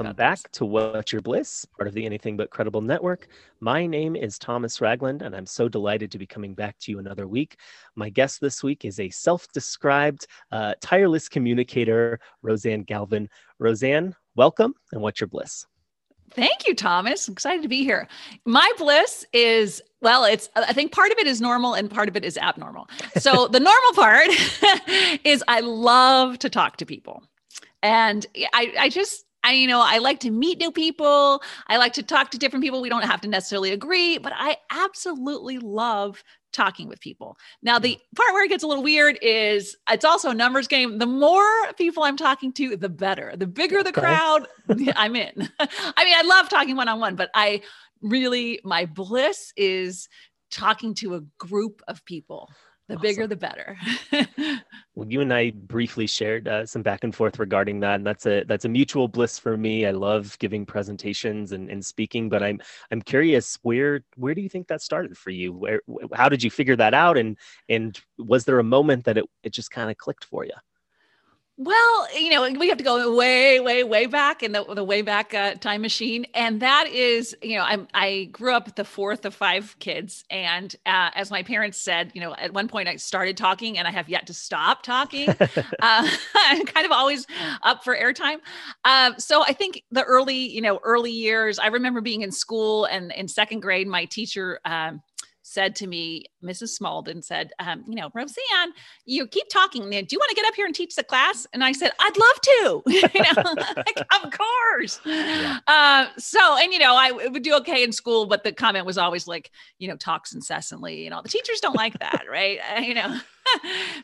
Welcome back to What's Your Bliss, part of the Anything But Credible Network. My name is Thomas Ragland, and I'm so delighted to be coming back to you another week. My guest this week is a self described, uh, tireless communicator, Roseanne Galvin. Roseanne, welcome, and what's your bliss? Thank you, Thomas. I'm excited to be here. My bliss is well, it's I think part of it is normal and part of it is abnormal. So the normal part is I love to talk to people. And I, I just I, you know, I like to meet new people. I like to talk to different people. We don't have to necessarily agree, but I absolutely love talking with people. Now, the part where it gets a little weird is it's also a numbers game. The more people I'm talking to, the better. The bigger the crowd, I'm in. I mean, I love talking one on one, but I really, my bliss is talking to a group of people the awesome. bigger the better. Well you and i briefly shared uh, some back and forth regarding that and that's a that's a mutual bliss for me. I love giving presentations and, and speaking but i'm i'm curious where where do you think that started for you? Where how did you figure that out? And and was there a moment that it, it just kind of clicked for you well, you know, we have to go way, way, way back in the, the way back uh, time machine, and that is, you know, I'm I grew up the fourth of five kids, and uh, as my parents said, you know, at one point I started talking, and I have yet to stop talking. uh, I'm kind of always up for airtime. Um, so I think the early, you know, early years, I remember being in school, and in second grade, my teacher. Um, said to me, Mrs. Smalden said, um, you know, Roseanne, you keep talking. Do you want to get up here and teach the class? And I said, I'd love to. you know, like, of course. Yeah. Uh, so, and you know, I would do okay in school, but the comment was always like, you know, talks incessantly. You know, the teachers don't like that, right? Uh, you know.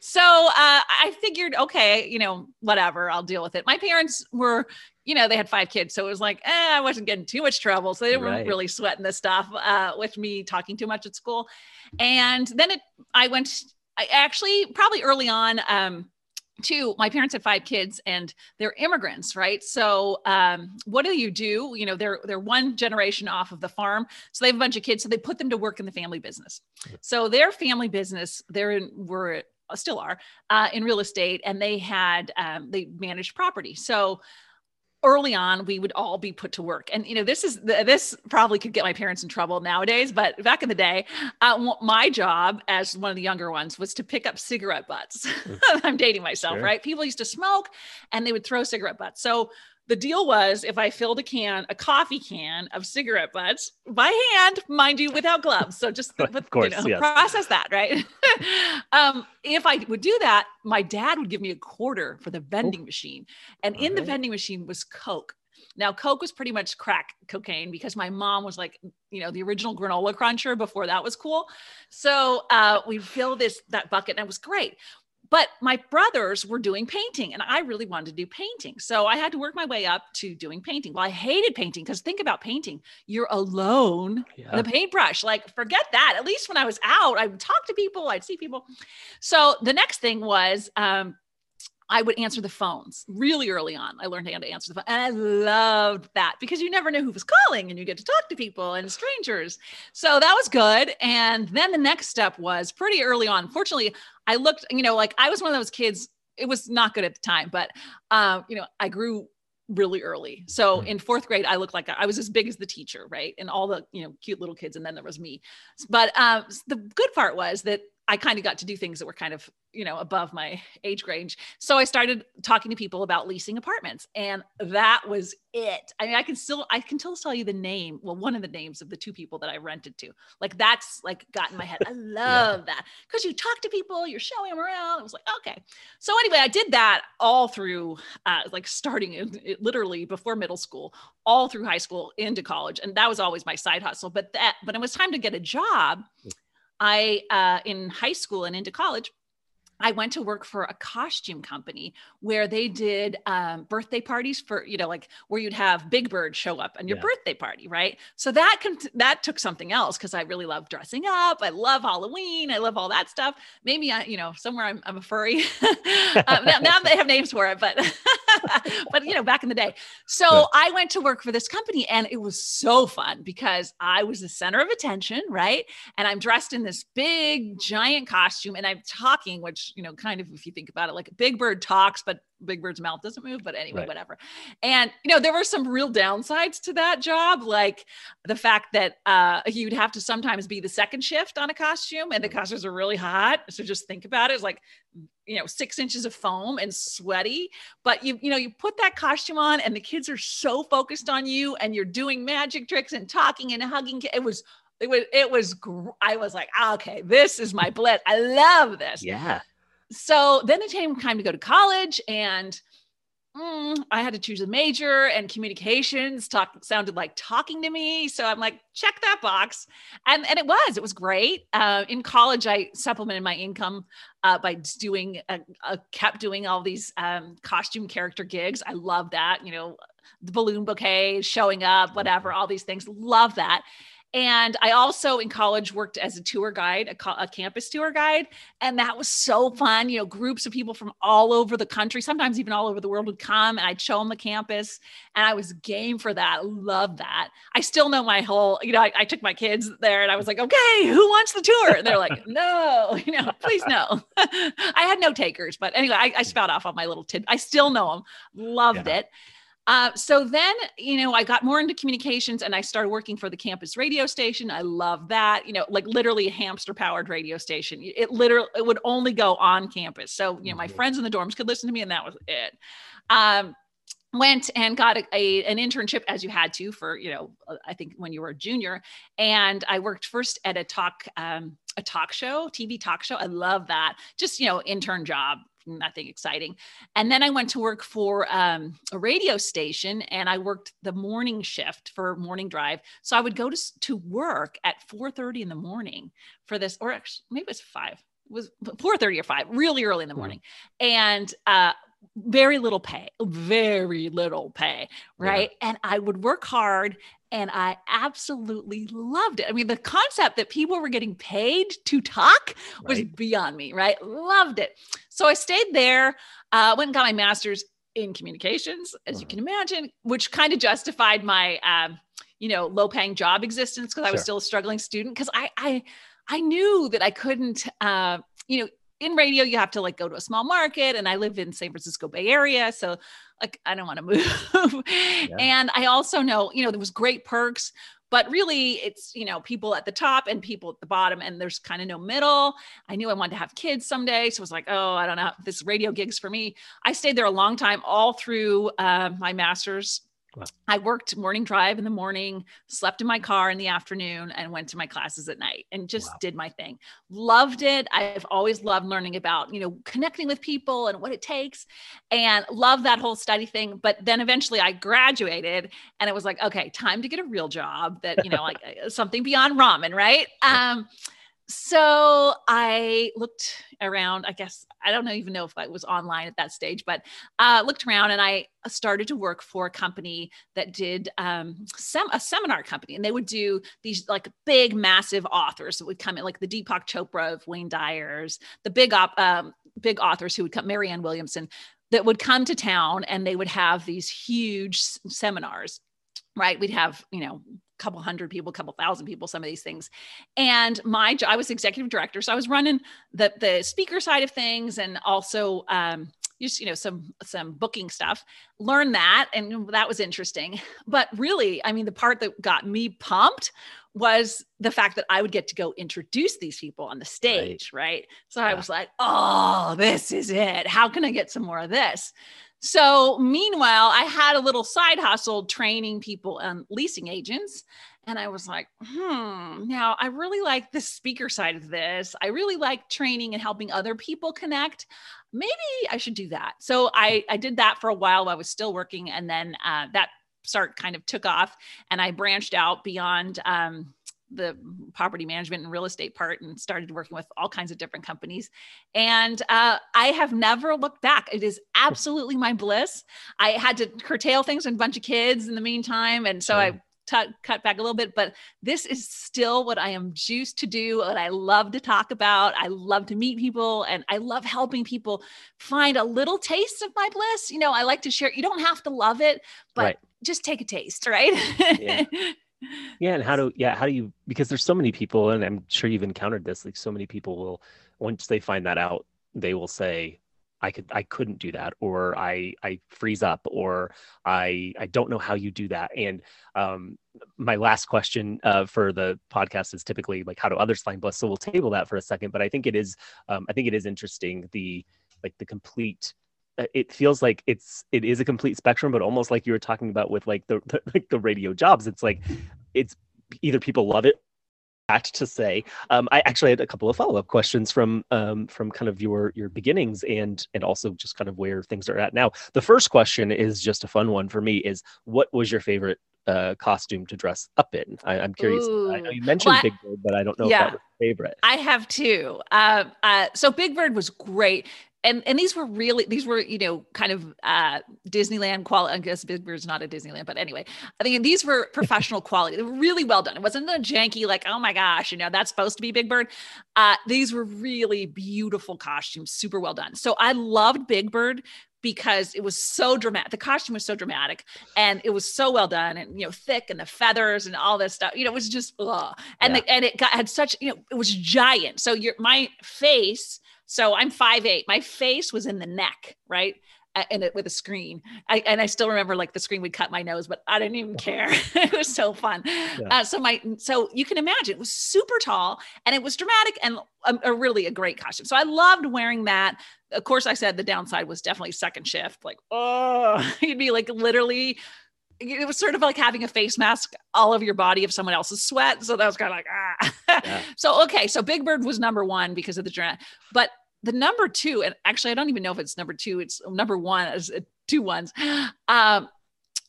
so uh, I figured, okay, you know, whatever, I'll deal with it. My parents were, you know, they had five kids. So it was like, eh, I wasn't getting too much trouble. So they weren't really sweating this stuff uh, with me talking too much at school. And then it, I went, I actually probably early on, um, two my parents had five kids and they're immigrants right so um, what do you do you know they're they're one generation off of the farm so they have a bunch of kids so they put them to work in the family business so their family business they're in were still are uh, in real estate and they had um, they managed property so early on we would all be put to work and you know this is this probably could get my parents in trouble nowadays but back in the day uh, my job as one of the younger ones was to pick up cigarette butts mm. i'm dating myself sure. right people used to smoke and they would throw cigarette butts so the deal was if I filled a can, a coffee can of cigarette butts by hand, mind you, without gloves. So just of course, you know, yes. process that, right? um, if I would do that, my dad would give me a quarter for the vending Ooh. machine. And in the vending machine was Coke. Now, Coke was pretty much crack cocaine because my mom was like, you know, the original granola cruncher before that was cool. So uh, we fill this that bucket and it was great but my brothers were doing painting and I really wanted to do painting. So I had to work my way up to doing painting. Well, I hated painting because think about painting. You're alone, yeah. the paintbrush. Like, forget that. At least when I was out, I would talk to people, I'd see people. So the next thing was um, I would answer the phones really early on. I learned how to answer the phone. And I loved that because you never knew who was calling and you get to talk to people and strangers. So that was good. And then the next step was pretty early on. Fortunately, I looked, you know, like I was one of those kids. It was not good at the time, but, um, you know, I grew really early. So hmm. in fourth grade, I looked like I was as big as the teacher, right? And all the, you know, cute little kids. And then there was me. But um, the good part was that I kind of got to do things that were kind of, you know, above my age range. So I started talking to people about leasing apartments and that was it. I mean, I can still, I can still tell you the name. Well, one of the names of the two people that I rented to, like that's like got in my head. I love yeah. that because you talk to people, you're showing them around. It was like, okay. So anyway, I did that all through, uh, like starting in, literally before middle school, all through high school into college. And that was always my side hustle. But that, but it was time to get a job. I, uh, in high school and into college, I went to work for a costume company where they did um, birthday parties for you know like where you'd have Big Bird show up on your yeah. birthday party, right? So that con- that took something else because I really love dressing up. I love Halloween. I love all that stuff. Maybe I you know somewhere I'm, I'm a furry. um, now, now, they have names for it, but but you know, back in the day. So yeah. I went to work for this company and it was so fun because I was the center of attention, right? And I'm dressed in this big giant costume and I'm talking, which, you know, kind of if you think about it, like a big bird talks, but Big Bird's mouth doesn't move, but anyway, right. whatever. And you know, there were some real downsides to that job, like the fact that uh, you'd have to sometimes be the second shift on a costume, and the costumes are really hot. So just think about it. It's like you know six inches of foam and sweaty but you you know you put that costume on and the kids are so focused on you and you're doing magic tricks and talking and hugging it was it was it was i was like okay this is my bliss i love this yeah so then it came time to go to college and mm, I had to choose a major and communications talk sounded like talking to me. So I'm like, check that box. And, and it was, it was great. Uh, in college, I supplemented my income uh, by doing, uh, uh, kept doing all these um, costume character gigs. I love that, you know, the balloon bouquet, showing up, whatever, all these things. Love that. And I also in college worked as a tour guide, a, a, campus tour guide. And that was so fun. You know, groups of people from all over the country, sometimes even all over the world would come and I'd show them the campus. And I was game for that. Love that. I still know my whole, you know, I, I took my kids there and I was like, okay, who wants the tour? And they're like, no, you know, please no. I had no takers. But anyway, I, I spout off on my little tid. I still know them. Loved yeah. it. Uh, so then, you know, I got more into communications and I started working for the campus radio station. I love that, you know, like literally a hamster powered radio station. It literally, it would only go on campus. So, you know, my mm-hmm. friends in the dorms could listen to me and that was it. Um, went and got a, a, an internship as you had to for you know i think when you were a junior and i worked first at a talk um, a talk show tv talk show i love that just you know intern job nothing exciting. And then I went to work for um, a radio station and I worked the morning shift for morning drive. So I would go to, to work at 4.30 in the morning for this, or actually maybe it was five, it was 4.30 or five, really early in the hmm. morning. Mm-hmm. And uh, very little pay, very little pay, right? Yeah. And I would work hard and I absolutely loved it. I mean, the concept that people were getting paid to talk was right. beyond me, right? Loved it. So I stayed there, uh, went and got my master's in communications, as you can imagine, which kind of justified my, um, you know, low paying job existence because I was still a struggling student. Because I, I, I knew that I couldn't, uh, you know, in radio you have to like go to a small market and i live in san francisco bay area so like i don't want to move. Yeah. and i also know you know there was great perks but really it's you know people at the top and people at the bottom and there's kind of no middle. I knew i wanted to have kids someday so i was like oh i don't know this radio gigs for me. I stayed there a long time all through uh, my master's Wow. I worked morning drive in the morning, slept in my car in the afternoon, and went to my classes at night and just wow. did my thing. Loved it. I've always loved learning about, you know, connecting with people and what it takes and love that whole study thing. But then eventually I graduated and it was like, okay, time to get a real job that, you know, like uh, something beyond ramen, right? Um, so I looked around. I guess I don't even know if I was online at that stage, but uh, looked around and I started to work for a company that did um, sem- a seminar company, and they would do these like big, massive authors that would come in, like the Deepak Chopra of Wayne Dyer's, the big op- um, big authors who would come, Marianne Williamson, that would come to town, and they would have these huge seminars right we'd have you know couple hundred people, couple thousand people, some of these things. And my job, I was executive director, so I was running the the speaker side of things and also um, just you know some some booking stuff. Learn that, and that was interesting. But really, I mean, the part that got me pumped was the fact that I would get to go introduce these people on the stage, right? right? So yeah. I was like, oh, this is it. How can I get some more of this? So, meanwhile, I had a little side hustle training people and leasing agents. And I was like, hmm, now I really like the speaker side of this. I really like training and helping other people connect. Maybe I should do that. So I, I did that for a while while I was still working. And then uh, that start kind of took off and I branched out beyond um, the property management and real estate part and started working with all kinds of different companies. And uh, I have never looked back. It is absolutely my bliss. I had to curtail things and a bunch of kids in the meantime. And so I t- cut back a little bit, but this is still what I am juiced to do. What I love to talk about. I love to meet people and I love helping people find a little taste of my bliss. You know, I like to share. You don't have to love it, but right. just take a taste, right? Yeah. yeah. And how do, yeah, how do you, because there's so many people, and I'm sure you've encountered this, like so many people will, once they find that out, they will say, I could I couldn't do that or I I freeze up or I I don't know how you do that and um my last question uh, for the podcast is typically like how do others find bliss so we'll table that for a second but I think it is um, I think it is interesting the like the complete it feels like it's it is a complete spectrum but almost like you were talking about with like the, the like the radio jobs it's like it's either people love it to say. Um, I actually had a couple of follow up questions from um, from kind of your your beginnings and and also just kind of where things are at now. The first question is just a fun one for me: is what was your favorite uh, costume to dress up in? I, am curious. Ooh. I know you mentioned well, Big Bird, but I don't know yeah, if that was favorite. I have two. Uh, uh, so Big Bird was great and and these were really these were you know kind of uh disneyland quality i guess big bird's not a disneyland but anyway i think these were professional quality they were really well done it wasn't a janky like oh my gosh you know that's supposed to be big bird uh these were really beautiful costumes super well done so i loved big bird because it was so dramatic. The costume was so dramatic and it was so well done and, you know, thick and the feathers and all this stuff, you know, it was just, ugh. and, yeah. the, and it got, had such, you know, it was giant. So your, my face so I'm five eight. My face was in the neck, right? And it with a screen. I, and I still remember like the screen would cut my nose, but I didn't even care. it was so fun. Yeah. Uh, so my, so you can imagine it was super tall and it was dramatic and a, a really a great costume. So I loved wearing that. Of course, I said the downside was definitely second shift. Like, oh, you'd be like literally it was sort of like having a face mask all over your body of someone else's sweat. So that was kind of like, ah. Yeah. so, okay. So Big Bird was number one because of the drama. But the number two, and actually, I don't even know if it's number two, it's number one, as uh, two ones, um,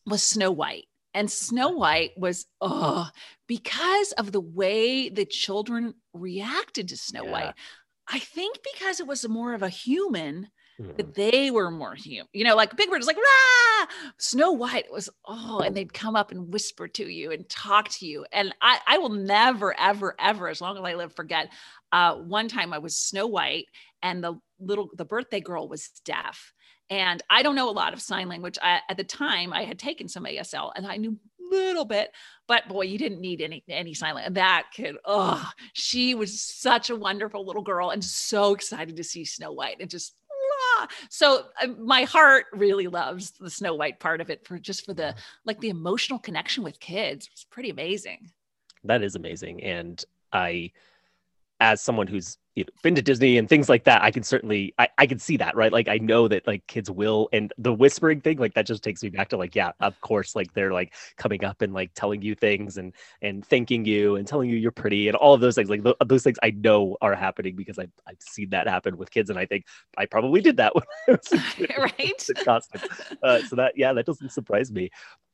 was Snow White. And Snow White was, oh, because of the way the children reacted to Snow yeah. White. I think because it was more of a human mm. they were more human. You know, like Big Bird was like, rah! Snow White was, oh, and they'd come up and whisper to you and talk to you. And I, I will never, ever, ever, as long as I live, forget. Uh, one time I was Snow White and the little, the birthday girl was deaf. And I don't know a lot of sign language. I, at the time, I had taken some ASL and I knew a little bit, but boy, you didn't need any any sign language. That kid, oh, she was such a wonderful little girl and so excited to see Snow White and just so uh, my heart really loves the Snow White part of it for just for the like the emotional connection with kids. It's pretty amazing. That is amazing, and I, as someone who's you know, been to Disney and things like that, I can certainly I, I can see that, right? Like I know that like kids will and the whispering thing, like that just takes me back to like, yeah, of course, like they're like coming up and like telling you things and and thanking you and telling you you're pretty and all of those things. Like th- those things I know are happening because I've I've seen that happen with kids and I think I probably did that when I was right. Uh, so that yeah, that doesn't surprise me.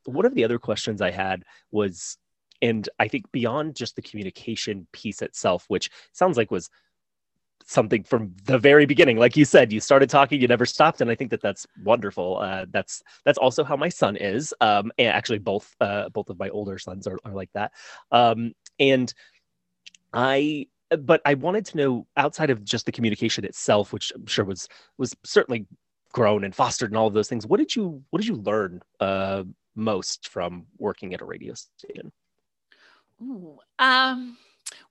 One of the other questions I had was and I think beyond just the communication piece itself, which sounds like was something from the very beginning like you said you started talking you never stopped. And i think that that's wonderful. Uh, that's that's also how my son is. Um, and actually both uh, both of my older sons are, are like that. Um, and i but i wanted to know outside of just the communication itself which i'm sure was was certainly grown and fostered and all of those things what did you what did you learn uh, most from working at a radio station Ooh, um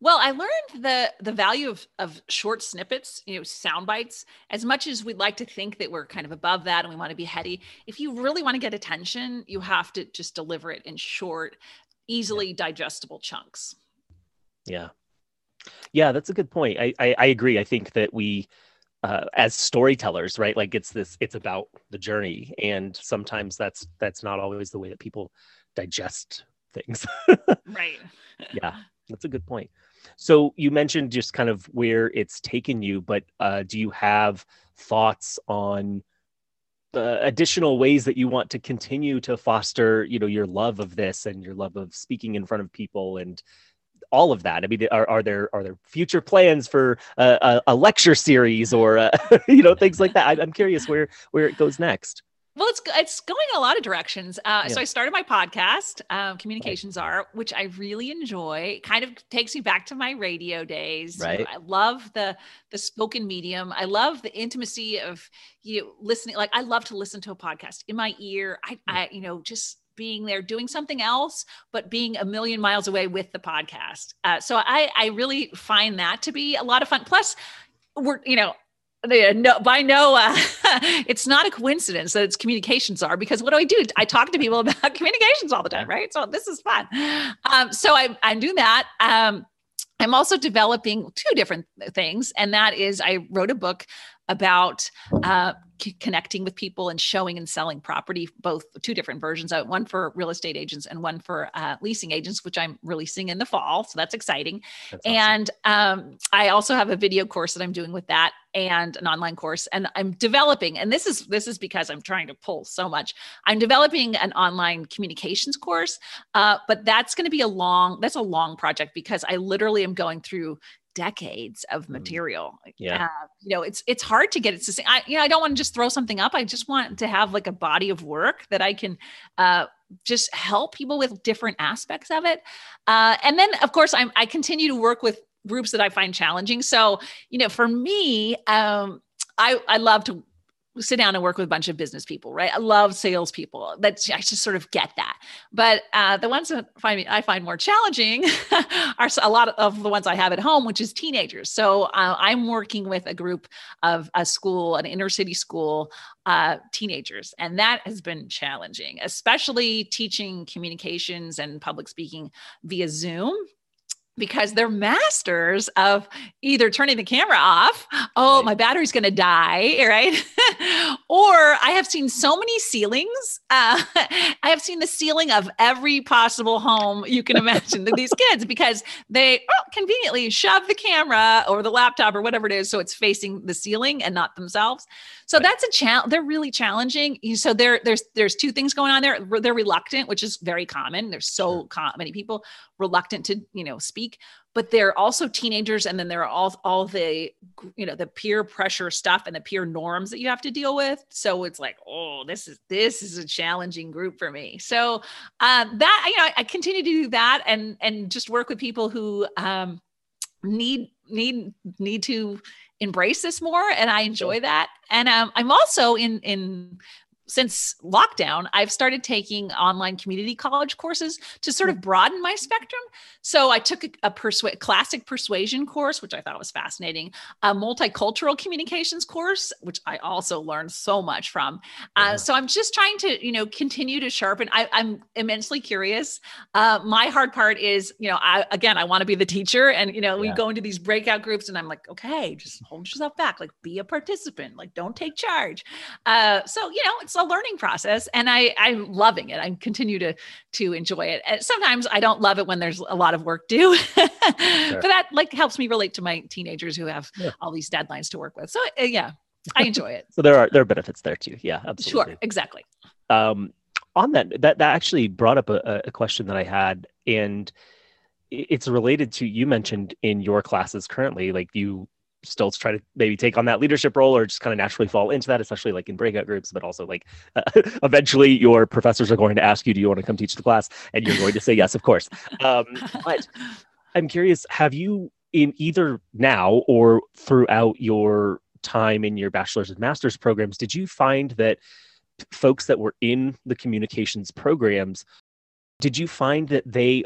well, I learned the the value of of short snippets, you know, sound bites. As much as we'd like to think that we're kind of above that and we want to be heady, if you really want to get attention, you have to just deliver it in short, easily yeah. digestible chunks. Yeah. Yeah, that's a good point. I, I, I agree. I think that we uh, as storytellers, right? Like it's this, it's about the journey, and sometimes that's that's not always the way that people digest things. right. yeah. That's a good point. So you mentioned just kind of where it's taken you, but uh, do you have thoughts on uh, additional ways that you want to continue to foster, you know, your love of this and your love of speaking in front of people and all of that? I mean, are, are there are there future plans for a, a lecture series or uh, you know things like that? I, I'm curious where where it goes next. Well, it's it's going in a lot of directions. Uh, yeah. So I started my podcast, um, Communications right. Are, which I really enjoy. Kind of takes me back to my radio days. Right. You know, I love the the spoken medium. I love the intimacy of you listening. Like I love to listen to a podcast in my ear. I, I you know, just being there doing something else, but being a million miles away with the podcast. Uh, so I I really find that to be a lot of fun. Plus, we're you know no, by no, uh, it's not a coincidence that it's communications are because what do I do? I talk to people about communications all the time, right? So this is fun. Um, so I, I'm doing that. Um, I'm also developing two different things, and that is I wrote a book about uh, c- connecting with people and showing and selling property, both two different versions of it, one for real estate agents and one for uh, leasing agents, which I'm releasing in the fall. So that's exciting. That's awesome. And um, I also have a video course that I'm doing with that and an online course and i'm developing and this is this is because i'm trying to pull so much i'm developing an online communications course uh, but that's going to be a long that's a long project because i literally am going through decades of mm. material. Yeah. Uh, you know, it's it's hard to get it to I you know, I don't want to just throw something up. I just want to have like a body of work that I can uh just help people with different aspects of it. Uh and then of course I'm I continue to work with groups that I find challenging. So, you know, for me, um I I love to sit down and work with a bunch of business people, right? I love salespeople. That's I just sort of get that. But uh, the ones that find me, I find more challenging are a lot of the ones I have at home, which is teenagers. So uh, I'm working with a group of a school, an inner city school, uh, teenagers, and that has been challenging, especially teaching communications and public speaking via Zoom because they're masters of either turning the camera off, oh, right. my battery's going to die, right? or I have seen so many ceilings. Uh, I have seen the ceiling of every possible home you can imagine to these kids because they oh, conveniently shove the camera or the laptop or whatever it is so it's facing the ceiling and not themselves. So right. that's a challenge. They're really challenging. So there, there's there's two things going on there. They're reluctant, which is very common. There's so sure. com- many people reluctant to you know speak but they're also teenagers and then there are all all the you know the peer pressure stuff and the peer norms that you have to deal with so it's like oh this is this is a challenging group for me so um, that you know I, I, continue to do that and and just work with people who um, need need need to embrace this more and i enjoy that. And um, i'm also in in since lockdown, I've started taking online community college courses to sort of broaden my spectrum. So I took a, a persu- classic persuasion course, which I thought was fascinating, a multicultural communications course, which I also learned so much from. Uh, so I'm just trying to, you know, continue to sharpen. I, am immensely curious. Uh, my hard part is, you know, I, again, I want to be the teacher, and you know, we go into these breakout groups, and I'm like, okay, just hold yourself back, like be a participant, like don't take charge. Uh, so you know, it's a learning process and I, I'm loving it. I continue to, to enjoy it. And sometimes I don't love it when there's a lot of work due, sure. but that like helps me relate to my teenagers who have yeah. all these deadlines to work with. So uh, yeah, I enjoy it. so there are, there are benefits there too. Yeah, absolutely. Sure. Exactly. Um, on that, that, that actually brought up a, a question that I had and it's related to you mentioned in your classes currently like you still try to maybe take on that leadership role or just kind of naturally fall into that especially like in breakout groups but also like uh, eventually your professors are going to ask you do you want to come teach the class? And you're going to say yes of course. Um, but i'm curious have you in either now or throughout your time in your bachelor's and master's programs did you find that folks that were in the communications programs did you find that they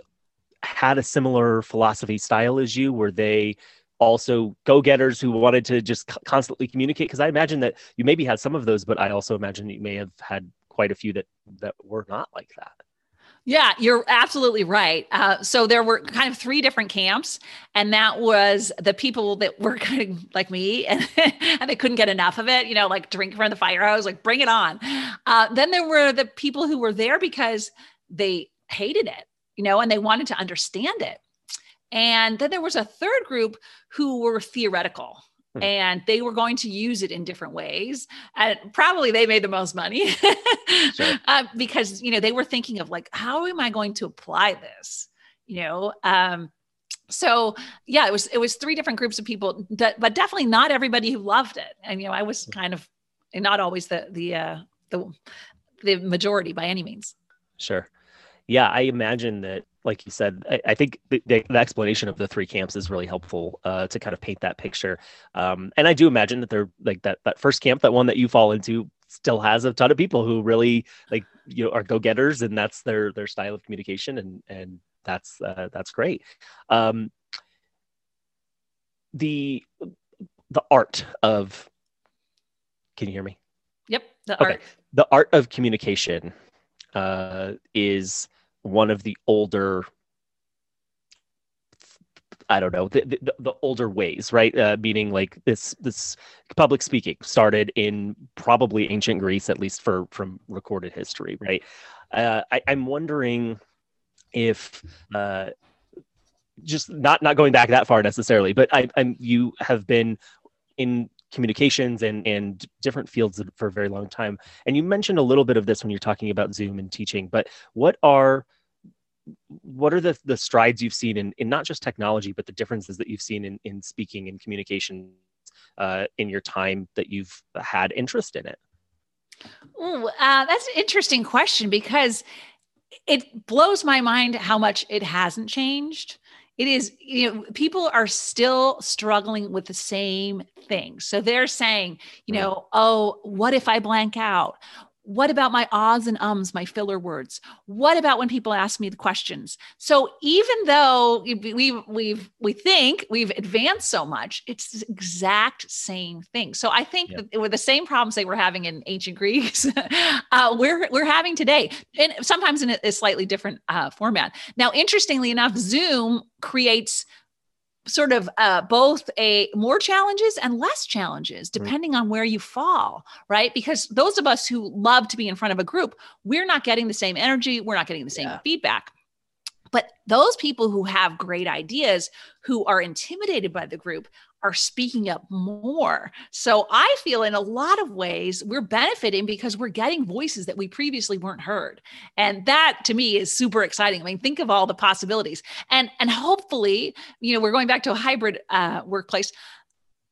had a similar philosophy style as you? Were they also go-getters who wanted to just constantly communicate because i imagine that you maybe had some of those but i also imagine you may have had quite a few that that were not like that yeah, you're absolutely right. Uh, so there were kind of three different camps, and that was the people that were kind of like me, and, and they couldn't get enough of it. You know, like drink from the fire hose, like bring it on. Uh, then there were the people who were there because they hated it, you know, and they wanted to understand it. And then there was a third group who were theoretical hmm. and they were going to use it in different ways and probably they made the most money sure. uh, because you know they were thinking of like how am i going to apply this you know um, so yeah it was it was three different groups of people but definitely not everybody who loved it and you know i was hmm. kind of not always the the uh the the majority by any means. Sure. Yeah, I imagine that, like you said, I, I think the, the, explanation of the three camps is really helpful uh, to kind of paint that picture. Um, and I do imagine that they're like that that first camp, that one that you fall into, still has a ton of people who really like you know are go getters, and that's their their style of communication, and and that's uh, that's great. Um, the the art of can you hear me? Yep, the okay. art. The art of communication uh, is one of the older I don't know the, the, the older ways, right? Uh, meaning like this this public speaking started in probably ancient Greece, at least for from recorded history, right? Uh, I, am wondering if uh, just not not going back that far necessarily, but I, I'm you have been in communications and and different fields for a very long time, and you mentioned a little bit of this when you're talking about Zoom and teaching. But what are what are the the strides you've seen in, in not just technology, but the differences that you've seen in in speaking and communication uh, in your time that you've had interest in it? Ooh, uh, that's an interesting question because it blows my mind how much it hasn't changed. It is you know people are still struggling with the same thing. So they're saying you know oh what if i blank out what about my ahs and ums, my filler words? What about when people ask me the questions? So even though we we we think we've advanced so much, it's the exact same thing. So I think yeah. with the same problems they were having in ancient Greece. uh, we're we're having today, and sometimes in a, slightly different uh, format. Now, interestingly enough, Zoom creates sort of uh, both a more challenges and less challenges depending right. on where you fall right because those of us who love to be in front of a group we're not getting the same energy we're not getting the same yeah. feedback but those people who have great ideas who are intimidated by the group are speaking up more. So I feel in a lot of ways we're benefiting because we're getting voices that we previously weren't heard. And that to me is super exciting. I mean, think of all the possibilities. And and hopefully, you know, we're going back to a hybrid uh, workplace.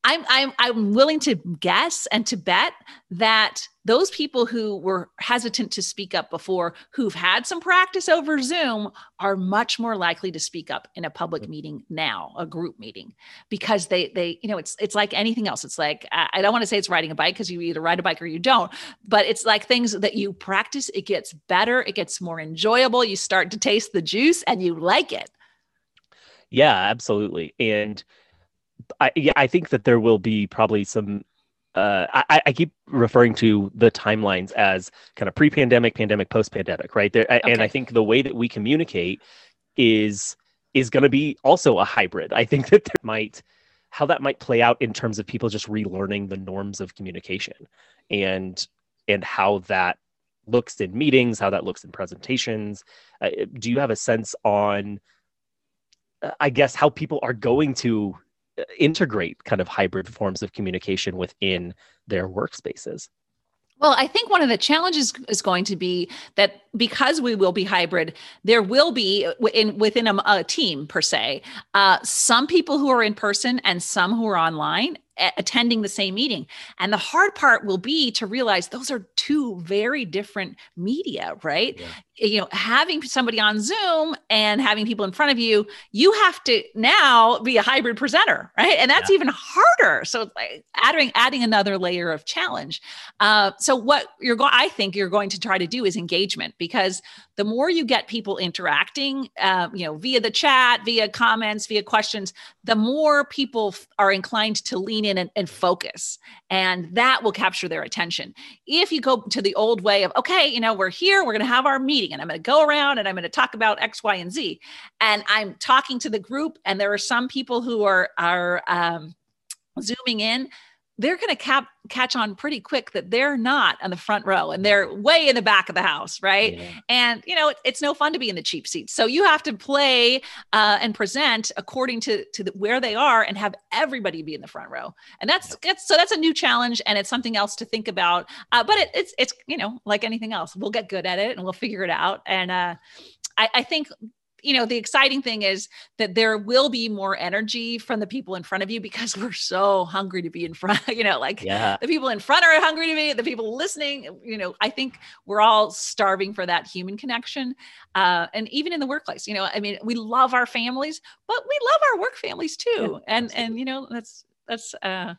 I'm I'm I'm willing to guess and to bet that those people who were hesitant to speak up before, who've had some practice over Zoom, are much more likely to speak up in a public meeting now, a group meeting, because they they you know it's it's like anything else. It's like I don't want to say it's riding a bike because you either ride a bike or you don't, but it's like things that you practice. It gets better. It gets more enjoyable. You start to taste the juice and you like it. Yeah, absolutely, and I, yeah, I think that there will be probably some. Uh, I, I keep referring to the timelines as kind of pre-pandemic, pandemic, post-pandemic, right? There, okay. and I think the way that we communicate is is going to be also a hybrid. I think that there might how that might play out in terms of people just relearning the norms of communication and and how that looks in meetings, how that looks in presentations. Uh, do you have a sense on, uh, I guess, how people are going to integrate kind of hybrid forms of communication within their workspaces? Well, I think one of the challenges is going to be that because we will be hybrid, there will be in within a, a team per se, uh, some people who are in person and some who are online, attending the same meeting. And the hard part will be to realize those are two very different media, right? Yeah. You know, having somebody on Zoom and having people in front of you, you have to now be a hybrid presenter, right? And that's yeah. even harder. So like adding adding another layer of challenge. Uh, so what you're going, I think you're going to try to do is engagement because the more you get people interacting, uh, you know, via the chat, via comments, via questions, the more people f- are inclined to lean in and, and focus, and that will capture their attention. If you go to the old way of, okay, you know, we're here, we're going to have our meeting, and I'm going to go around and I'm going to talk about X, Y, and Z, and I'm talking to the group, and there are some people who are are um, zooming in they're going to cap- catch on pretty quick that they're not on the front row and they're way in the back of the house, right? Yeah. And you know, it, it's no fun to be in the cheap seats. So you have to play uh, and present according to to the, where they are and have everybody be in the front row. And that's that's so that's a new challenge and it's something else to think about. Uh, but it, it's it's you know like anything else, we'll get good at it and we'll figure it out. And uh, I, I think you know, the exciting thing is that there will be more energy from the people in front of you because we're so hungry to be in front, you know, like yeah. the people in front are hungry to be, the people listening, you know, I think we're all starving for that human connection. Uh, and even in the workplace, you know, I mean, we love our families, but we love our work families too. Yeah, and, absolutely. and, you know, that's, that's, uh,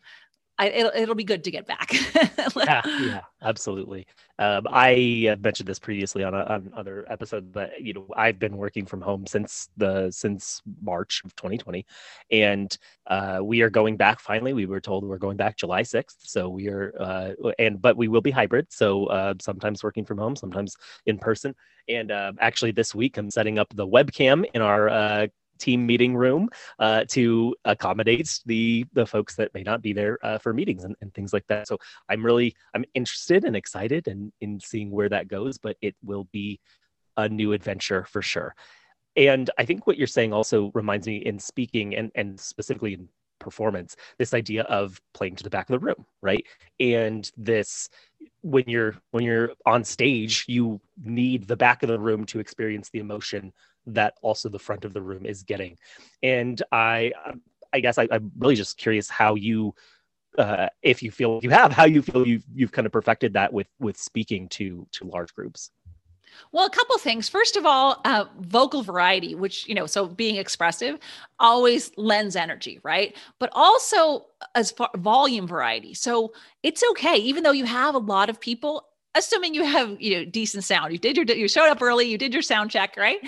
I, it'll, it'll be good to get back. yeah, yeah, absolutely. Um, I mentioned this previously on, a, on other episodes, but you know, I've been working from home since the since March of 2020, and uh, we are going back. Finally, we were told we're going back July 6th. So we are, uh, and but we will be hybrid. So uh, sometimes working from home, sometimes in person. And uh, actually, this week I'm setting up the webcam in our uh, team meeting room uh, to accommodate the the folks that may not be there uh, for meetings and, and, things like that. So I'm really I'm interested and excited and in, in seeing where that goes, but it will be a new adventure for sure. And I think what you're saying also reminds me in speaking and and specifically in performance this idea of playing to the back of the room right and this when you're when you're on stage you need the back of the room to experience the emotion that also the front of the room is getting. And I, I guess I, am really just curious how you, uh, if you feel you have, how you feel you've you've kind of perfected that with with speaking to to large groups. Well, a couple things. First of all, uh, vocal variety, which, you know, so being expressive always lends energy, right? But also as far volume variety. So it's okay, even though you have a lot of people, assuming you have you know decent sound you did your you showed up early you did your sound check right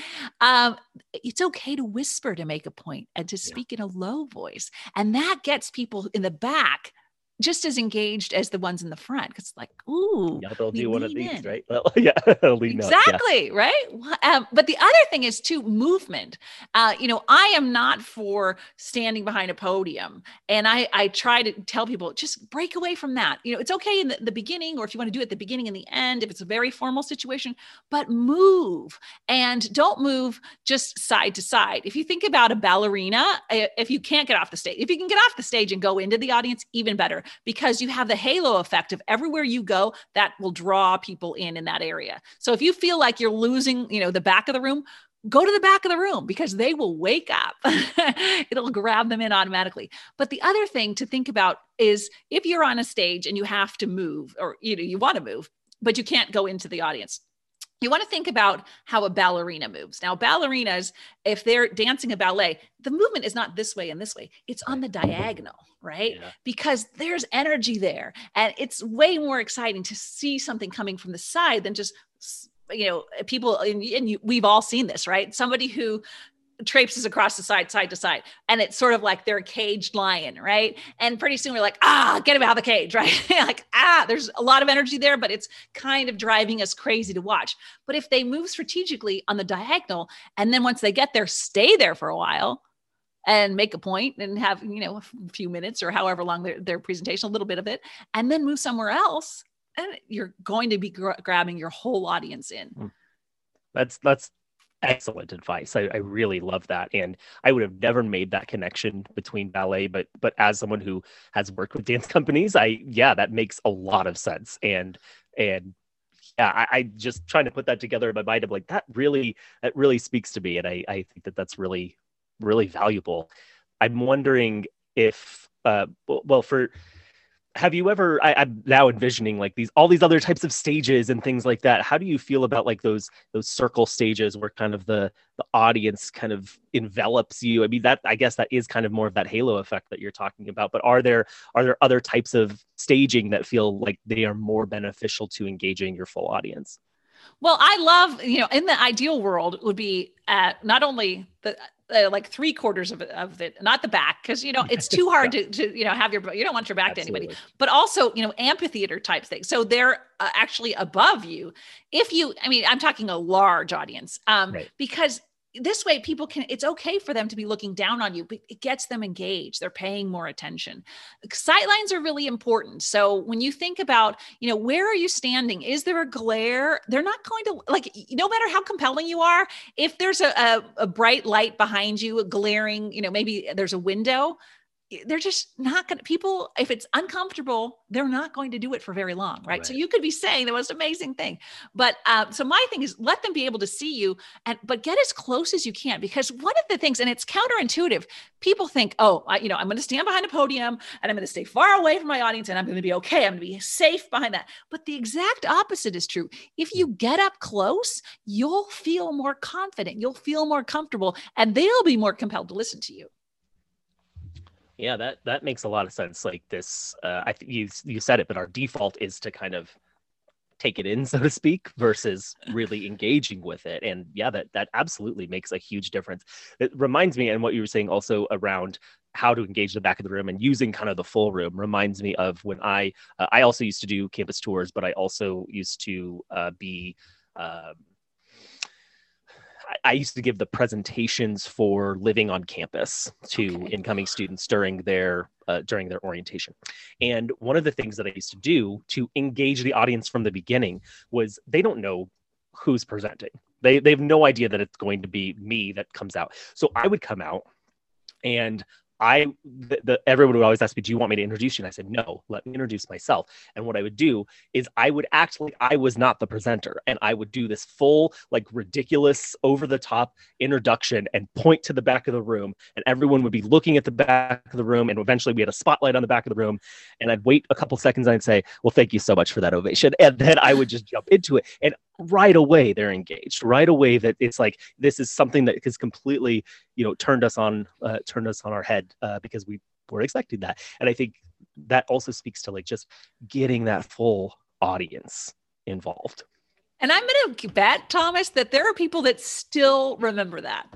um, it's okay to whisper to make a point and to speak yeah. in a low voice and that gets people in the back just as engaged as the ones in the front because like ooh yeah they'll do one of these in. right? Well, yeah exactly yeah. right? Um, but the other thing is too movement. Uh, you know i am not for standing behind a podium and i i try to tell people just break away from that. You know it's okay in the, the beginning or if you want to do it at the beginning and the end if it's a very formal situation but move and don't move just side to side. If you think about a ballerina if you can't get off the stage if you can get off the stage and go into the audience even better because you have the halo effect of everywhere you go that will draw people in in that area. So if you feel like you're losing, you know, the back of the room, go to the back of the room because they will wake up. It'll grab them in automatically. But the other thing to think about is if you're on a stage and you have to move or you know you want to move, but you can't go into the audience you want to think about how a ballerina moves. Now, ballerinas, if they're dancing a ballet, the movement is not this way and this way, it's on the diagonal, right? Yeah. Because there's energy there. And it's way more exciting to see something coming from the side than just you know people and, and you, we've all seen this right somebody who traipses across the side, side to side. And it's sort of like they're a caged lion, right? And pretty soon we're like, ah, get him out of the cage, right? like, ah, there's a lot of energy there, but it's kind of driving us crazy to watch. But if they move strategically on the diagonal, and then once they get there, stay there for a while and make a point and have, you know, a few minutes or however long their, their presentation, a little bit of it, and then move somewhere else, and you're going to be grabbing your whole audience in. Hmm. That's that's excellent advice. I, I, really love that, and I would have never made that connection between ballet. But but as someone who has worked with dance companies, I yeah, that makes a lot of sense. And and yeah, I, I just trying to put that together in my mind. of like, that really that really speaks to me, and I I think that that's really really valuable. I'm wondering if uh well for have you ever I, am now envisioning like these all these other types of stages and things like that. How do you feel about like those those circle stages where kind of the the audience kind of envelops you? I mean that i guess that is kind of more of that halo effect that you're talking about but are there are there other types of staging that feel like they are more beneficial to engaging your full audience? Well i love you know in the ideal world would be uh, not only the uh, like three quarters of, of it, not the back, because you know it's too hard yeah. to, to you know have your you don't want your back Absolutely. to anybody, but also you know amphitheater type thing. So they're uh, actually above you. If you, I mean, I'm talking a large audience, um, right. because this way people can it's okay for them to be looking down on you but it gets them engaged. They're paying more attention. Sightlines are really important. So when you think about you know where are you standing? Is there a glare? They're not going to like no matter how compelling you are if there's a, a, a bright light behind you glaring you know maybe there's a window they're just not going to people if it's uncomfortable they're not going to do it for very long right, right. so you could be saying the most amazing thing but uh, so my thing is let them be able to see you and but get as close as you can because one of the things and it's counterintuitive people think oh I, you know i'm going to stand behind a podium and i'm going to stay far away from my audience and i'm going to be okay i'm going to be safe behind that. But the exact opposite is true. If you get up close you'll feel more confident you'll feel more comfortable and they'll be more compelled to listen to you yeah, that that makes a lot of sense. Like this, uh, I think you you said it, but our default is to kind of take it in, so to speak, versus really engaging with it. And yeah, that that absolutely makes a huge difference. It reminds me, and what you were saying also around how to engage the back of the room and using kind of the full room reminds me of when I uh, I also used to do campus tours, but I also used to uh, be um, I used to give the presentations for living on campus to okay. incoming students during their uh, during their orientation. And one of the things that I used to do to engage the audience from the beginning was they don't know who's presenting. They they have no idea that it's going to be me that comes out. So I would come out and I, the, the, everyone would always ask me, "Do you want me to introduce you?" And I said, "No, let me introduce myself." And what I would do is I would act like I was not the presenter, and I would do this full, like, ridiculous, over-the-top introduction and point to the back of the room, and everyone would be looking at the back of the room, and eventually we had a spotlight on the back of the room, and I'd wait a couple seconds and I'd say, "Well, thank you so much for that ovation," and then I would just jump into it, and right away they're engaged right away that it's like this is something that has completely you know turned us on uh, turned us on our head uh, because we were expecting that. And i think that also speaks to like just getting that full audience involved. And i'm going to bet thomas that there are people that still remember that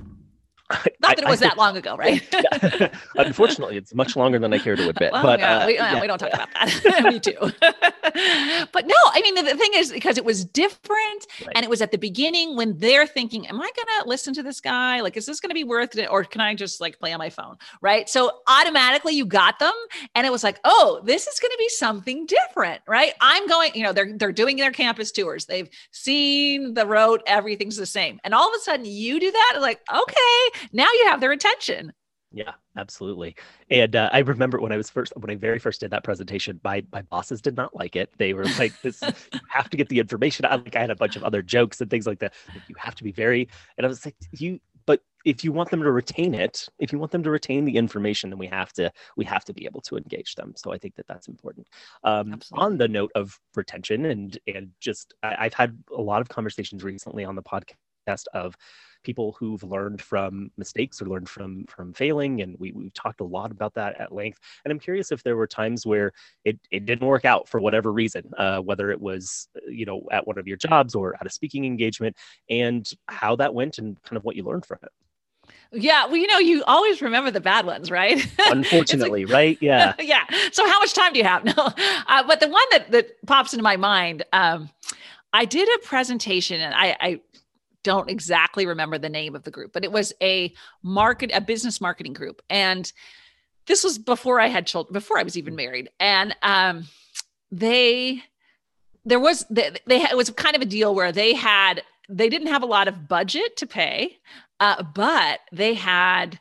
not that it was that long ago, right? yeah. Unfortunately, it's much longer than I care to admit. Well, but yeah, uh, we, yeah. we, don't talk about that. Me too. but no, I mean, the, the, thing is, because it was different right. and it was at the beginning when they're thinking, am I going to listen to this guy? Like, is this going to be worth it? Or can I just like play on my phone? Right. So automatically you got them. And it was like, oh, this is going to be something different. Right. I'm going, you know, they're, they're doing their campus tours. They've seen the road. Everything's the same. And all of a sudden you do that. Like, okay, now you have their attention. Yeah, absolutely. And uh, I remember when I was first, when I very first did that presentation, my my bosses did not like it. They were like, "This, you have to get the information." I like, I had a bunch of other jokes and things like that. Like, you have to be very, and I was like, "You, but if you want them to retain it, if you want them to retain the information, then we have to we have to be able to engage them." So I think that that's important. Um, on the note of retention and and just, I, I've had a lot of conversations recently on the podcast of people who've learned from mistakes or learned from from failing and we, we've talked a lot about that at length and i'm curious if there were times where it, it didn't work out for whatever reason uh, whether it was uh, you know at one of your jobs or at a speaking engagement and how that went and kind of what you learned from it yeah, well, you know, you always remember the bad ones, right? Unfortunately, like, right? Yeah, yeah. So, how much time do you have? No, uh, but the one that that pops into my mind, um, I did a presentation, and I, I don't exactly remember the name of the group, but it was a market, a business marketing group. And this was before I had children, before I was even married. And um, they, there was, they, they it was kind of a deal where they had, they didn't have a lot of budget to pay, uh, but they had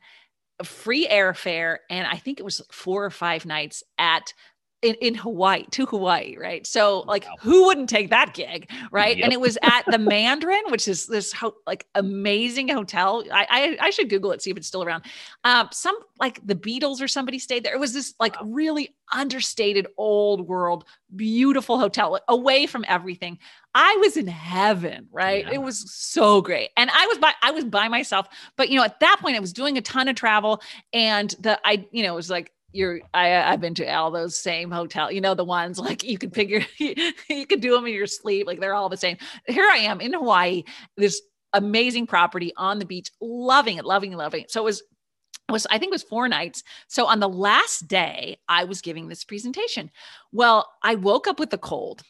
a free airfare. And I think it was four or five nights at in, in Hawaii to Hawaii, right? So like wow. who wouldn't take that gig, right? Yep. And it was at the Mandarin, which is this ho- like amazing hotel. I, I, I should Google it, see if it's still around. Um, some like the Beatles or somebody stayed there. It was this like wow. really understated old world, beautiful hotel away from everything. I was in heaven, right? Yeah. It was so great. And I was by I was by myself, but you know, at that point I was doing a ton of travel and the I, you know, it was like you're I I've been to all those same hotel, you know, the ones like you could figure you, could do them in your sleep, like they're all the same. Here I am in Hawaii, this amazing property on the beach, loving it, loving, loving it. So it was was I think it was four nights. So on the last day, I was giving this presentation. Well, I woke up with a cold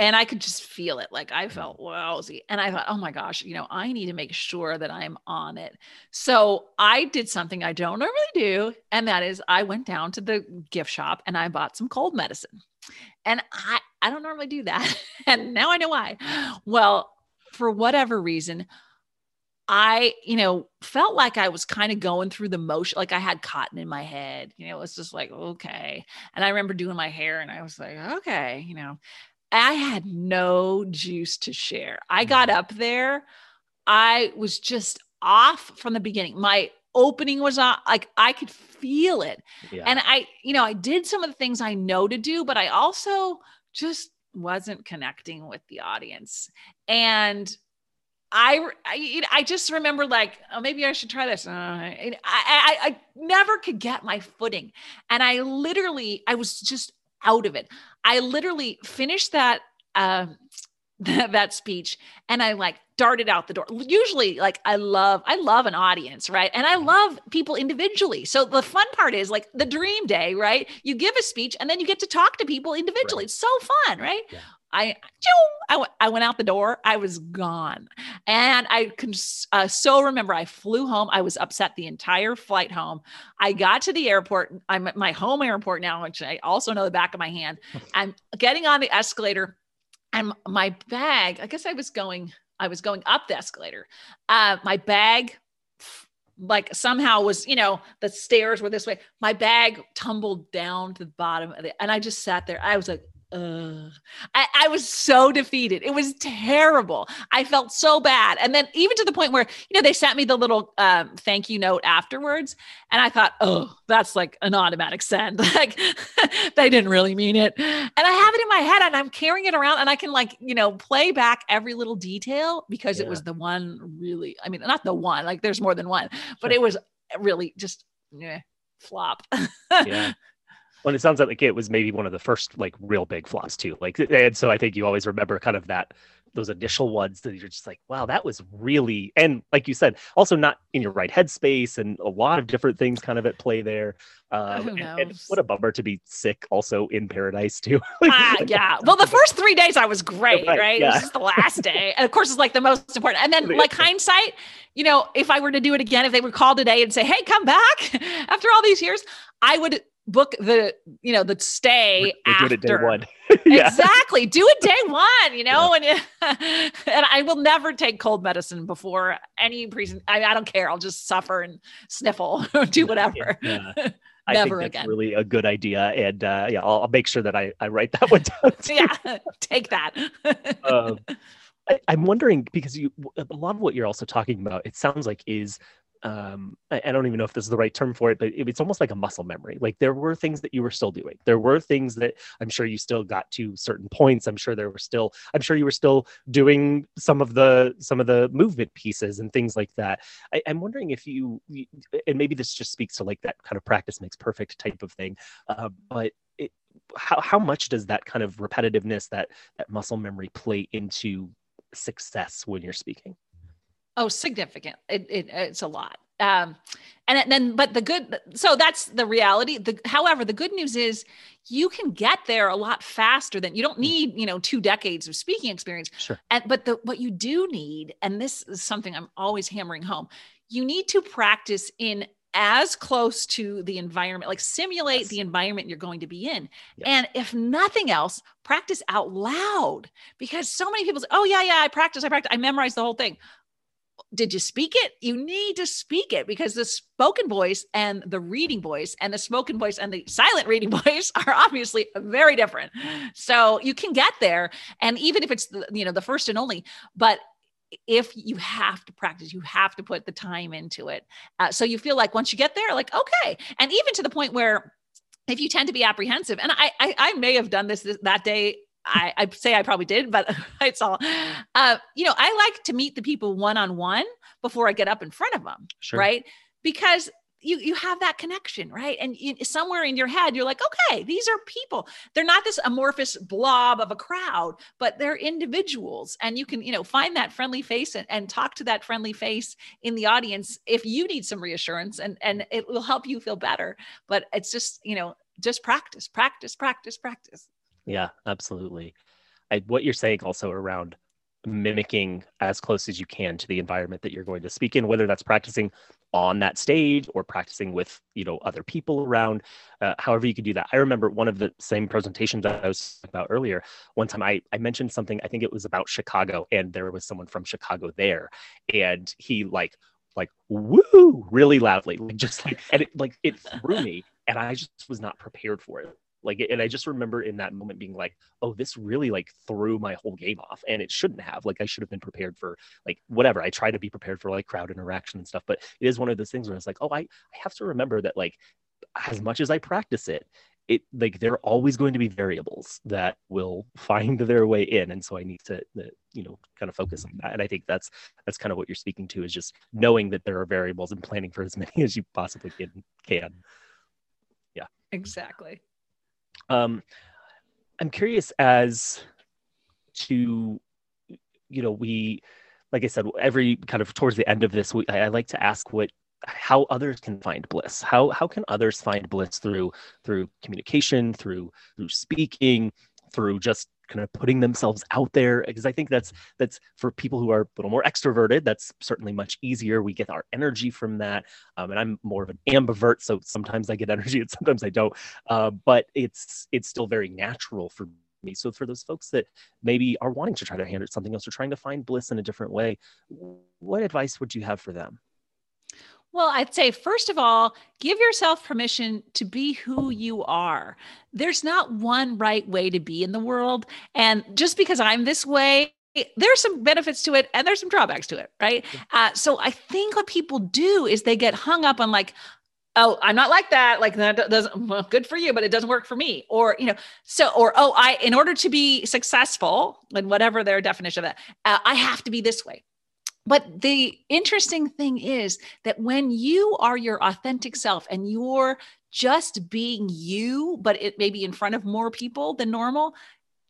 and I could just feel it. Like I mm. felt lousy. And I thought, oh my gosh, you know, I need to make sure that I'm on it. So I did something I don't normally do. And that is I went down to the gift shop and I bought some cold medicine. And I, I don't normally do that. and now I know why. Well, for whatever reason, I, you know, felt like I was kind of going through the motion, like I had cotton in my head. You know, it was just like, okay. And I remember doing my hair and I was like, okay, you know, I had no juice to share. I got mm. up there. I was just off from the beginning. My opening was off, like I could feel it. Yeah. And I, you know, I did some of the things I know to do, but I also just wasn't connecting with the audience. And I, I, I just remember like, oh, maybe I should try this. Uh, I, I, I never could get my footing. And I literally, I was just out of it. I literally finished that, uh, that, that speech and I like darted out the door. Usually like I love I love an audience, right? And I love people individually. So the fun part is like the dream day, right? You give a speech and then you get to talk to people individually. Right. It's so fun, right? Yeah. I, I, I went out the door. I was gone. And I can uh, so remember I flew home. I was upset the entire flight home. I got to the airport. I'm at my home airport now, which I also know the back of my hand. I'm getting on the escalator and my bag, I guess I was going, I was going up the escalator. Uh, my bag like somehow was, you know, the stairs were this way. My bag tumbled down to the bottom of it. And I just sat there. I was like, uh, I, I, was so defeated. It was terrible. I felt so bad. And then even to the point where, you know, they sent me the little um, thank you note afterwards. And I thought, oh, that's like an automatic send. like they didn't really mean it. And I have it in my head and I'm carrying it around and I can like, you know, play back every little detail because yeah. it was the one really, I mean, not the one, like there's more than one, but it was really just yeah, flop. yeah. Well, it sounds like it was maybe one of the first like real big flops too. Like, and so I think you always remember kind of that those initial ones that you're just like, wow, that was really, and like you said, also not in your right headspace and a lot of different things kind of at play there. Um, Who knows? And, and what a bummer to be sick also in paradise too. like, ah, yeah. Well, the first three days I was great, right? right? Yeah. This is the last day. And of course, it's like the most important. And then, like hindsight, you know, if I were to do it again, if they would call today and say, hey, come back after all these years, I would book the you know the stay after. Do day one. yeah. Exactly. Do it day one, you know, yeah. and and I will never take cold medicine before any present. I, I don't care. I'll just suffer and sniffle, do whatever. Yeah. I Never think that's again. really a good idea. And uh, yeah, I'll, I'll, make sure that I, I write that one down. yeah, take that. um, I, I'm wondering because you a lot of what you're also talking about, it sounds like is um I, I, don't even know if this is the right term for it but it, it's almost like a muscle memory. Like there were things that you were still doing. There were things that i'm sure you still got to certain points. I'm sure there were still i'm sure you were still doing some of the some of the movement pieces and things like that. I, i'm wondering if you and maybe this just speaks to like that kind of practice makes perfect type of thing uh, but it, how, how much does that kind of repetitiveness that that muscle memory play into success when you're speaking Oh, significant. It, it, it's a lot. Um, and then, but the good, so that's the reality. The, however, the good news is you can get there a lot faster than you don't mm. need, you know, two decades of speaking experience. Sure. And, but the, what you do need, and this is something I'm always hammering home, you need to practice in as close to the environment, like simulate yes. the environment you're going to be in. Yes. And if nothing else, practice out loud because so many people say, Oh, yeah, yeah, I practice, I practice, I memorize the whole thing did you speak it? You need to speak it because the spoken voice and the reading voice and the spoken voice and the silent reading voice are obviously very different. So you can get there. And even if it's the, you know, the first and only, but if you have to practice, you have to put the time into it. Uh, so you feel like once you get there, like, okay. And even to the point where if you tend to be apprehensive, and I, I, I may have done this, this that day I, I, say I probably did, but it's all, uh, you know, I like to meet the people one on one before I get up in front of them, sure. right? Because you you have that connection, right? And you, somewhere in your head, you're like, okay, these are people. They're not this amorphous blob of a crowd, but they're individuals, and you can, you know, find that friendly face and, and talk to that friendly face in the audience if you need some reassurance, and and it will help you feel better. But it's just, you know, just practice, practice, practice, practice. Yeah, absolutely. I, what you're saying also around mimicking as close as you can to the environment that you're going to speak in, whether that's practicing on that stage or practicing with you know other people around uh, however you can do that. I remember one of the same presentations that i was about earlier one time I, I mentioned something i think it was about chicago and there was someone from chicago there and he like like woo! really loudly like just like and it like it threw me and i just was not prepared for it like and i just remember in that moment being like oh this really like threw my whole game off and it shouldn't have. Like i should have been prepared for like whatever. I try to be prepared for like crowd interaction and stuff but it is one of those things where it's like oh i i have to remember that like as much as i practice it it like there are always going to be variables that will find their way in and so i need to uh, you know kind of focus on that. And i think that's that's kind of what you're speaking to is just knowing that there are variables and planning for as many as you possibly can can. Yeah. Exactly um, I'm curious as to, you know, we, like I said, every kind of towards the end of this, we, I, I like to ask what how others can find bliss. How how can others find bliss through through communication through through speaking through just kind of putting themselves out there because i think that's that's for people who are a little more extroverted that's certainly much easier. We get our energy from that um, and i'm more of an ambivert so sometimes i get energy and sometimes i don't uh, but it's it's still very natural for me. So for those folks that maybe are wanting to try to handle something else or trying to find bliss in a different way what advice would you have for them well, I'd say, first of all, give yourself permission to be who you are. There's not one right way to be in the world. And just because I'm this way, there's some benefits to it and there's some drawbacks to it, right? Uh, so I think what people do is they get hung up on like, oh i'm not like that like that doesn't well, good for you but it doesn't work for me or you know so or oh i in order to be successful and whatever their definition of that uh, i have to be this way but the interesting thing is that when you are your authentic self and you're just being you, but it may be in front of more people than normal,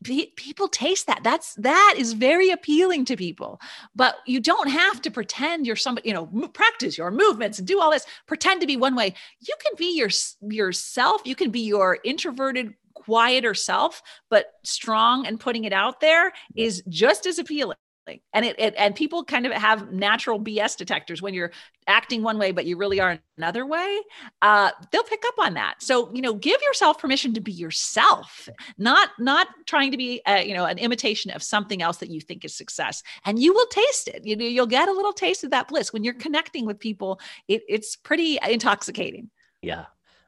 people taste that. That's that is very appealing to people. But you don't have to pretend you're somebody you know practice your movements and do all this. Pretend to be one way. You can be your yourself. You can be your introverted quieter self but strong and putting it out there is just as appealing and it, it, and people kind of have natural bs detectors when you're acting one way but you really are another way uh, they'll pick up on that. So you know give yourself permission to be yourself not not trying to be a, uh, you know an imitation of something else that you think is success. And you will taste it. You know you'll get a little taste of that bliss. When you're connecting with people it, it's pretty intoxicating. Yeah.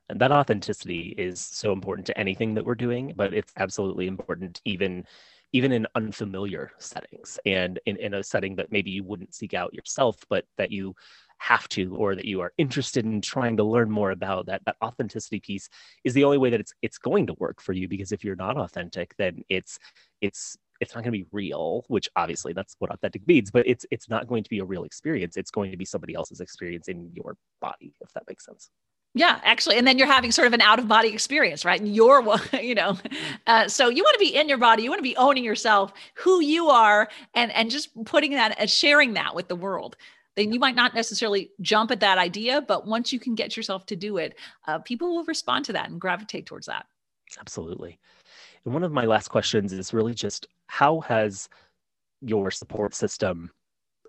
And that authenticity is so important to anything that we're doing but it's absolutely important even even in unfamiliar settings and in, in a setting that maybe you wouldn't seek out yourself, but that you have to or that you are interested in trying to learn more about that that authenticity piece is the only way that it's it's going to work for you because if you're not authentic then it's it's it's not going to be real which obviously that's what authentic means but it's it's not going to be a real experience. It's going to be somebody else's experience in your body if that makes sense yeah, actually. And then you're having sort of an out of body experience, right? And you're, you know, uh, so you want to be in your body. You want to be owning yourself, who you are, and, and just putting that and sharing that with the world. Then you might not necessarily jump at that idea, but once you can get yourself to do it, uh, people will respond to that and gravitate towards that. Absolutely. And one of my last questions is really just how has your support system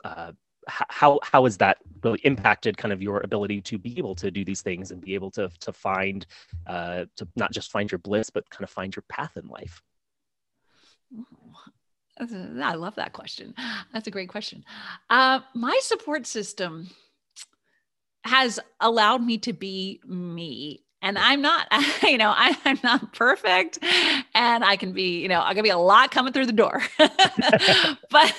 uh, how how has that really impacted kind of your ability to be able to do these things and be able to to find uh, to not just find your bliss but kind of find your path in life? I love that question. That's a great question. Uh, my support system has allowed me to be me and I'm not, you know, I, am not perfect and I can be, you know, I can be a lot coming through the door, but,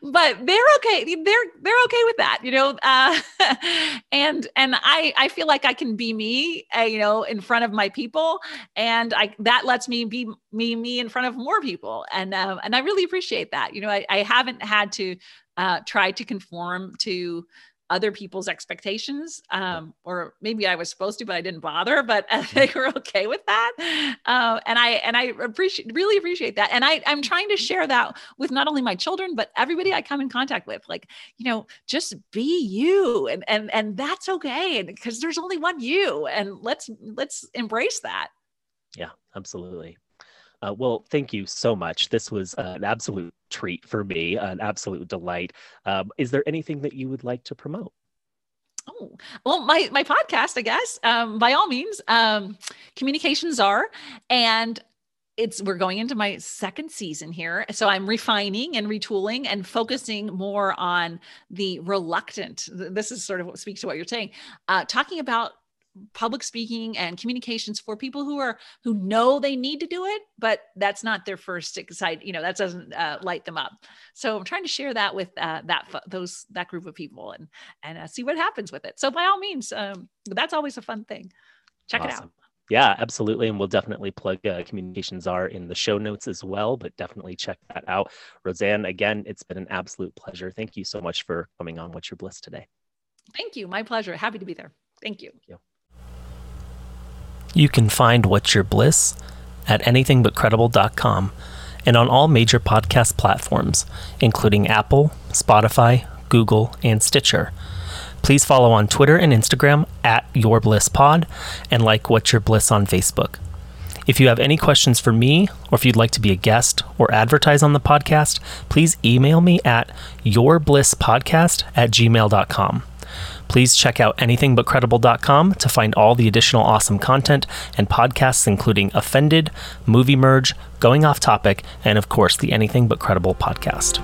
but they're okay. They're, they're okay with that, you know? Uh, and, and I, I feel like I can be me, uh, you know, in front of my people and I, that lets me be me, me in front of more people. And, um, and I really appreciate that. You know, I, I haven't had to, uh, try to conform to, other people's expectations um, or maybe i was supposed to but i didn't bother but uh, they were okay with that. Uh, and i and i appreciate really appreciate that. And i i'm trying to share that with not only my children but everybody i come in contact with like you know just be you and and and that's okay because there's only one you and let's let's embrace that. Yeah absolutely uh, well, thank you so much. This was uh, an absolute treat for me, an absolute delight. Um, is there anything that you would like to promote? Oh, well, my my podcast, I guess. Um, by all means, um, Communications Czar, and it's we're going into my second season here so i'm refining and retooling and focusing more on the reluctant this is sort of what speaks to what you're saying uh, talking about public speaking and communications for people who are who know they need to do it but that's not their first excite you know that doesn't uh, light them up so i'm trying to share that with uh, that those that group of people and and uh, see what happens with it so by all means um, that's always a fun thing check awesome. it out yeah, absolutely. And we'll definitely plug uh, Communications Czar in the show notes as well, but definitely check that out. Roseanne, again, it's been an absolute pleasure. Thank you so much for coming on What's Your Bliss today. Thank you. My pleasure. Happy to be there. Thank you. Thank you. You can find What's Your Bliss at anythingbutcredible.com and on all major podcast platforms, including Apple, Spotify, Google, and Stitcher. Please follow on Twitter and Instagram at Your Bliss Pod and like What's Your Bliss on Facebook. If you have any questions for me, or if you'd like to be a guest or advertise on the podcast, please email me at yourblisspodcast at gmail.com. Please check out anythingbutcredible.com to find all the additional awesome content and podcasts, including Offended, Movie Merge, Going Off Topic, and of course, the Anything But Credible podcast.